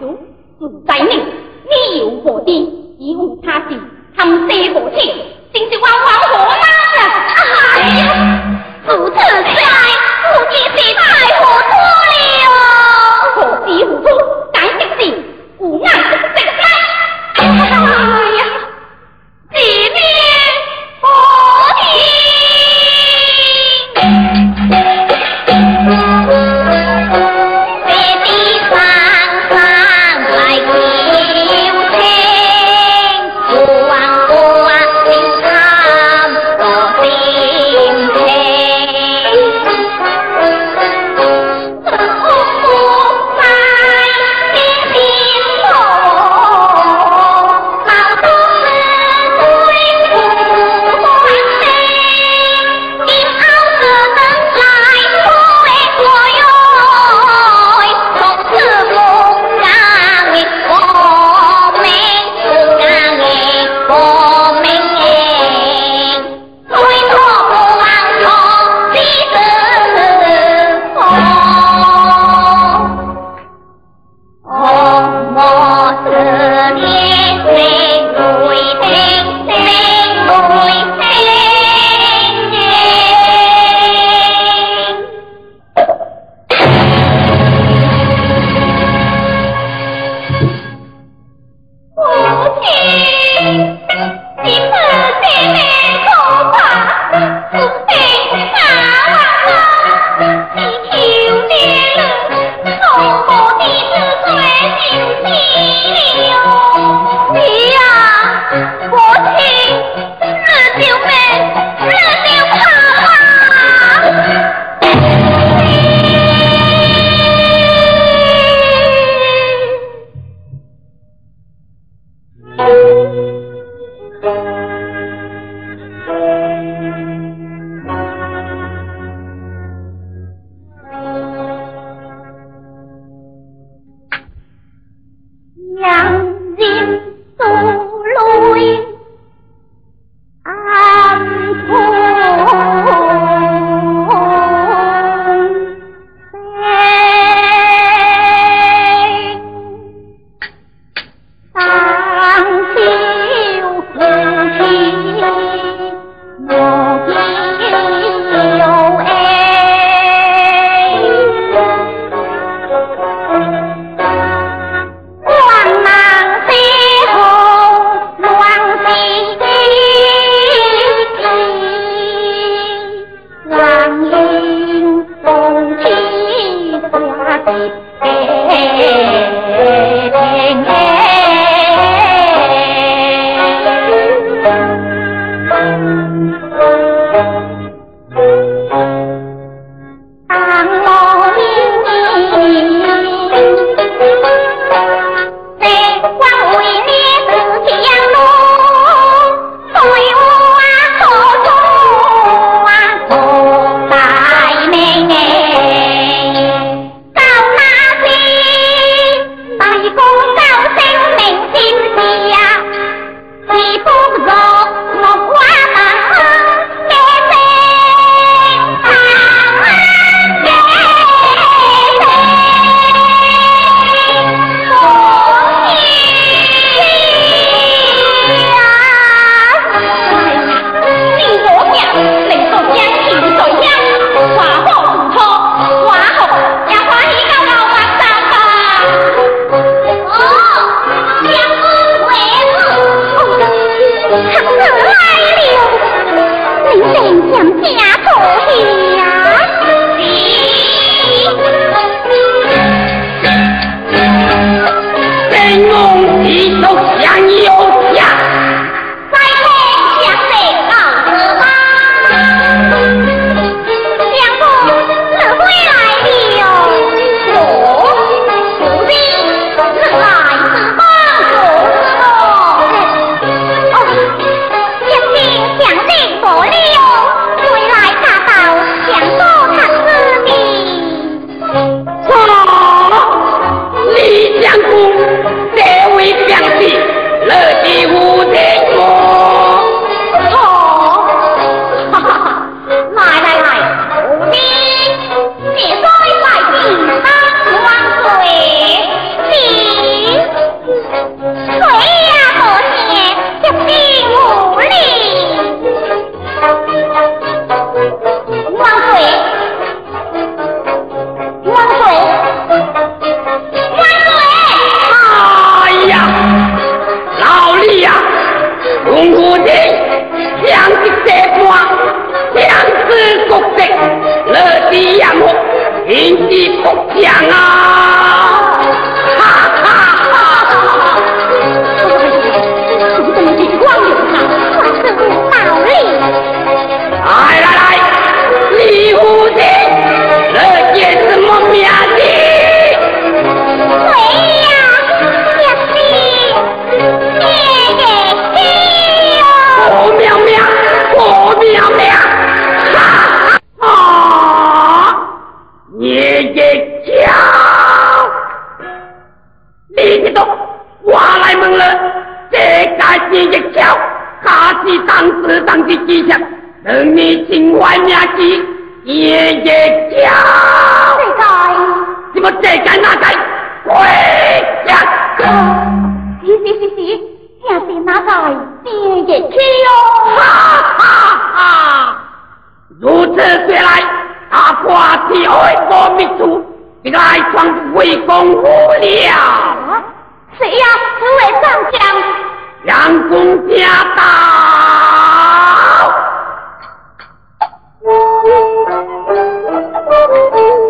主，自在，你有何敌，以无他事，含生何情，真是枉枉何妈了！哎呀，不。Thank you. 快讲啊。名，爷爷。谁？你们这干？那个？回家。爷爷去哟。哈哈哈。如此说来，阿哥阿爱国秘书，一个爱闯，为公无聊。谁呀？省委上将。杨公家大。